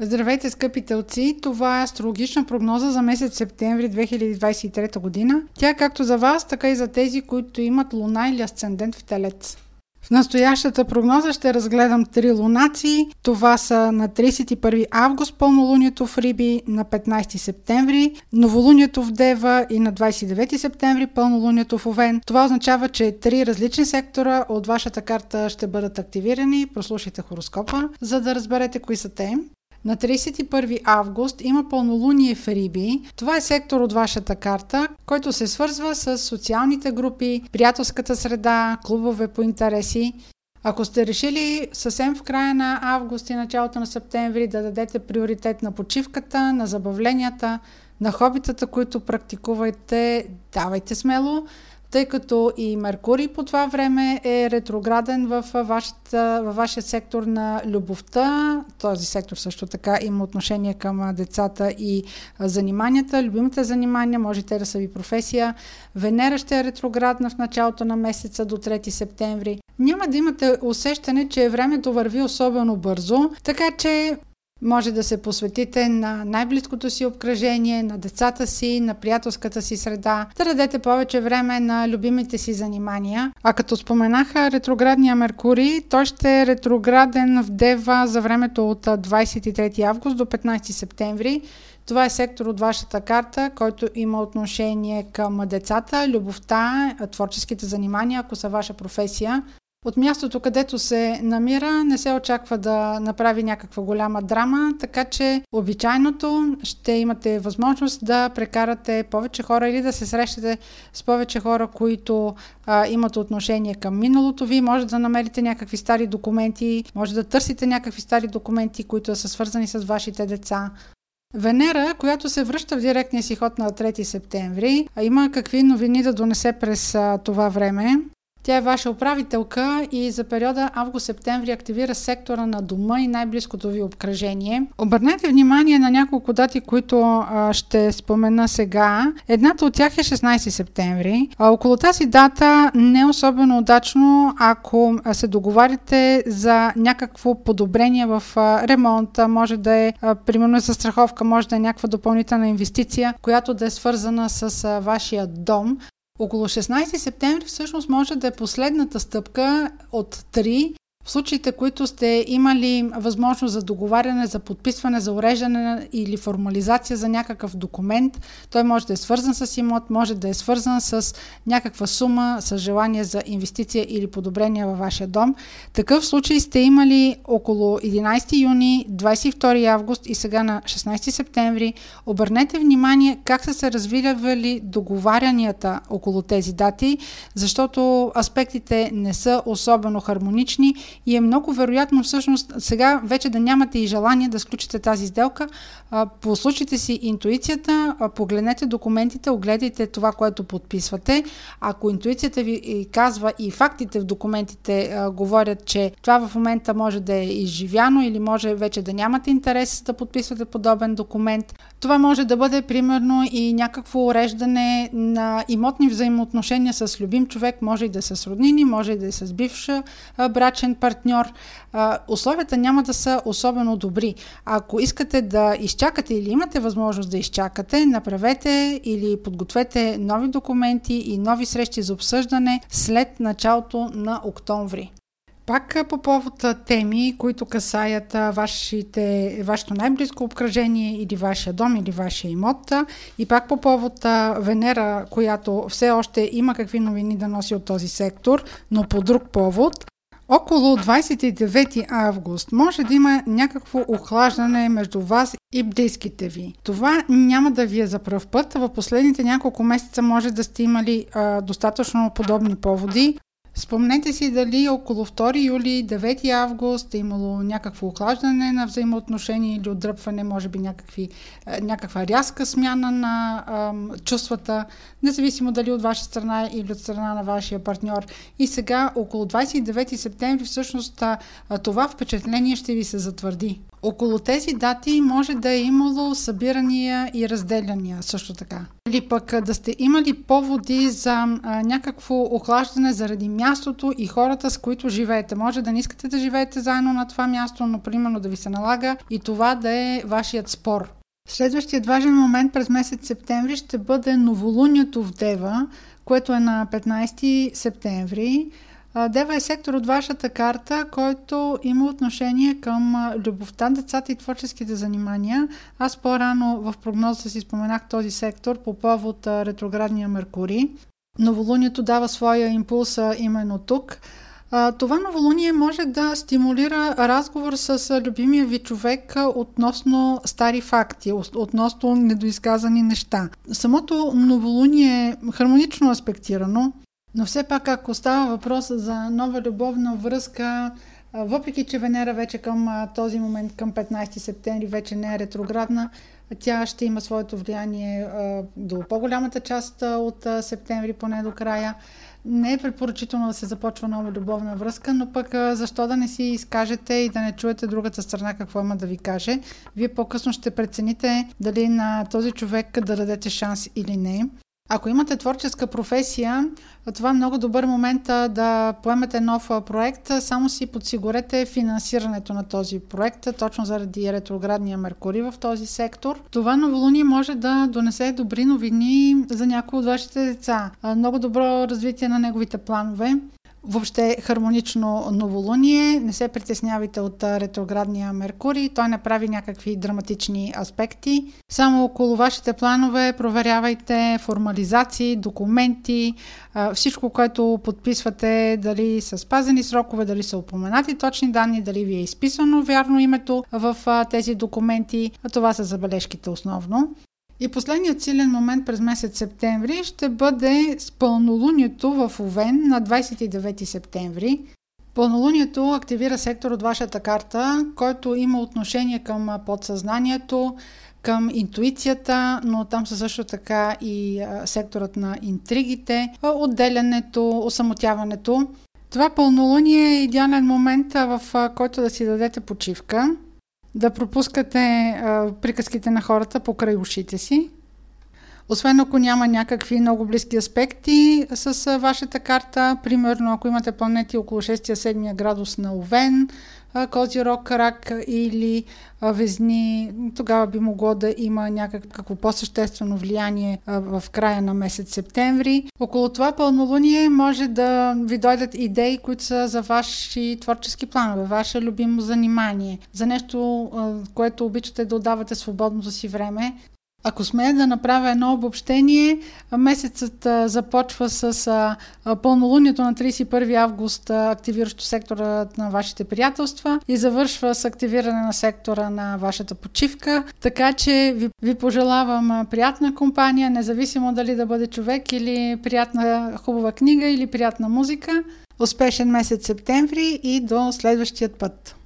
Здравейте, скъпи телци! Това е астрологична прогноза за месец септември 2023 година. Тя е както за вас, така и за тези, които имат луна или асцендент в телец. В настоящата прогноза ще разгледам три лунации. Това са на 31 август пълнолунието в Риби, на 15 септември, новолунието в Дева и на 29 септември пълнолунието в Овен. Това означава, че три различни сектора от вашата карта ще бъдат активирани. Прослушайте хороскопа, за да разберете кои са те. На 31 август има пълнолуние в Риби. Това е сектор от вашата карта, който се свързва с социалните групи, приятелската среда, клубове по интереси. Ако сте решили съвсем в края на август и началото на септември да дадете приоритет на почивката, на забавленията, на хобитата, които практикувате, давайте смело тъй като и Меркурий по това време е ретрограден в, вашата, във вашия сектор на любовта. Този сектор също така има отношение към децата и заниманията. Любимите занимания, може те да са ви професия. Венера ще е ретроградна в началото на месеца до 3 септември. Няма да имате усещане, че времето върви особено бързо, така че може да се посветите на най-близкото си обкръжение, на децата си, на приятелската си среда, да дадете повече време на любимите си занимания. А като споменаха ретроградния Меркурий, той ще е ретрограден в Дева за времето от 23 август до 15 септември. Това е сектор от вашата карта, който има отношение към децата, любовта, творческите занимания, ако са ваша професия. От мястото, където се намира, не се очаква да направи някаква голяма драма, така че обичайното ще имате възможност да прекарате повече хора или да се срещате с повече хора, които а, имат отношение към миналото ви. Може да намерите някакви стари документи, може да търсите някакви стари документи, които са свързани с вашите деца. Венера, която се връща в директния си ход на 3 септември, има какви новини да донесе през това време. Тя е ваша управителка и за периода август-септември активира сектора на дома и най-близкото ви обкръжение. Обърнете внимание на няколко дати, които а, ще спомена сега. Едната от тях е 16 септември. А, около тази дата не е особено удачно, ако се договарите за някакво подобрение в а, ремонта. Може да е, а, примерно, застраховка, може да е някаква допълнителна инвестиция, която да е свързана с а, вашия дом. Около 16 септември всъщност може да е последната стъпка от три в случаите, които сте имали възможност за договаряне, за подписване, за уреждане или формализация за някакъв документ, той може да е свързан с имот, може да е свързан с някаква сума, с желание за инвестиция или подобрение във вашия дом. Такъв случай сте имали около 11 юни, 22 август и сега на 16 септември. Обърнете внимание как са се развивали договарянията около тези дати, защото аспектите не са особено хармонични и е много вероятно всъщност сега вече да нямате и желание да сключите тази сделка. Послушайте си интуицията, погледнете документите, огледайте това, което подписвате. Ако интуицията ви казва и фактите в документите говорят, че това в момента може да е изживяно или може вече да нямате интерес да подписвате подобен документ, това може да бъде примерно и някакво уреждане на имотни взаимоотношения с любим човек, може и да е с роднини, може и да е с бивш брачен партньор. Условията няма да са особено добри. Ако искате да изчакате или имате възможност да изчакате, направете или подгответе нови документи и нови срещи за обсъждане след началото на октомври. Пак по повод теми, които касаят вашите, вашето най-близко обкръжение или вашия дом или вашия имот. И пак по повод Венера, която все още има какви новини да носи от този сектор, но по друг повод. Около 29 август може да има някакво охлаждане между вас и близките ви. Това няма да ви е за пръв път. В последните няколко месеца може да сте имали а, достатъчно подобни поводи. Спомнете си дали около 2 юли, 9 август е имало някакво охлаждане на взаимоотношения или отдръпване, може би някакви, е, някаква рязка смяна на ам, чувствата, независимо дали от ваша страна или от страна на вашия партньор. И сега, около 29 септември, всъщност това впечатление ще ви се затвърди. Около тези дати може да е имало събирания и разделяния също така. Или пък да сте имали поводи за а, някакво охлаждане заради мястото и хората, с които живеете. Може да не искате да живеете заедно на това място, но примерно да ви се налага и това да е вашият спор. Следващият важен момент през месец септември ще бъде новолунието в Дева, което е на 15 септември. Дева е сектор от вашата карта, който има отношение към любовта, децата и творческите занимания. Аз по-рано в прогнозата си споменах този сектор по повод ретроградния Меркурий. Новолунието дава своя импулс именно тук. Това новолуние може да стимулира разговор с любимия ви човек относно стари факти, относно недоизказани неща. Самото новолуние е хармонично аспектирано, но все пак, ако става въпрос за нова любовна връзка, въпреки че Венера вече към този момент, към 15 септември, вече не е ретроградна, тя ще има своето влияние до по-голямата част от септември, поне до края. Не е предпоръчително да се започва нова любовна връзка, но пък защо да не си изкажете и да не чуете другата страна какво има да ви каже. Вие по-късно ще прецените дали на този човек да дадете шанс или не. Ако имате творческа професия, това е много добър момент да поемете нов проект. Само си подсигурете финансирането на този проект, точно заради ретроградния Меркурий в този сектор. Това новолуние може да донесе добри новини за някои от вашите деца. Много добро развитие на неговите планове въобще хармонично новолуние. Не се притеснявайте от ретроградния Меркурий. Той не прави някакви драматични аспекти. Само около вашите планове проверявайте формализации, документи, всичко, което подписвате, дали са спазени срокове, дали са упоменати точни данни, дали ви е изписано вярно името в тези документи. Това са забележките основно. И последният силен момент през месец септември ще бъде с пълнолунието в Овен на 29 септември. Пълнолунието активира сектор от вашата карта, който има отношение към подсъзнанието, към интуицията, но там са също така и секторът на интригите, отделянето, осамотяването. Това пълнолуние е идеален момент, в който да си дадете почивка, да пропускате а, приказките на хората покрай ушите си. Освен ако няма някакви много близки аспекти с вашата карта, примерно ако имате планети около 6-7 градус на Овен, Козирог, Рак или Везни, тогава би могло да има някакво по-съществено влияние в края на месец септември. Около това пълнолуние може да ви дойдат идеи, които са за ваши творчески планове, ваше любимо занимание, за нещо, което обичате да отдавате свободното си време. Ако смея да направя едно обобщение, месецът започва с пълнолунието на 31 август, активиращо сектора на вашите приятелства и завършва с активиране на сектора на вашата почивка. Така че ви, ви пожелавам приятна компания, независимо дали да бъде човек или приятна хубава книга или приятна музика. Успешен месец септември и до следващият път!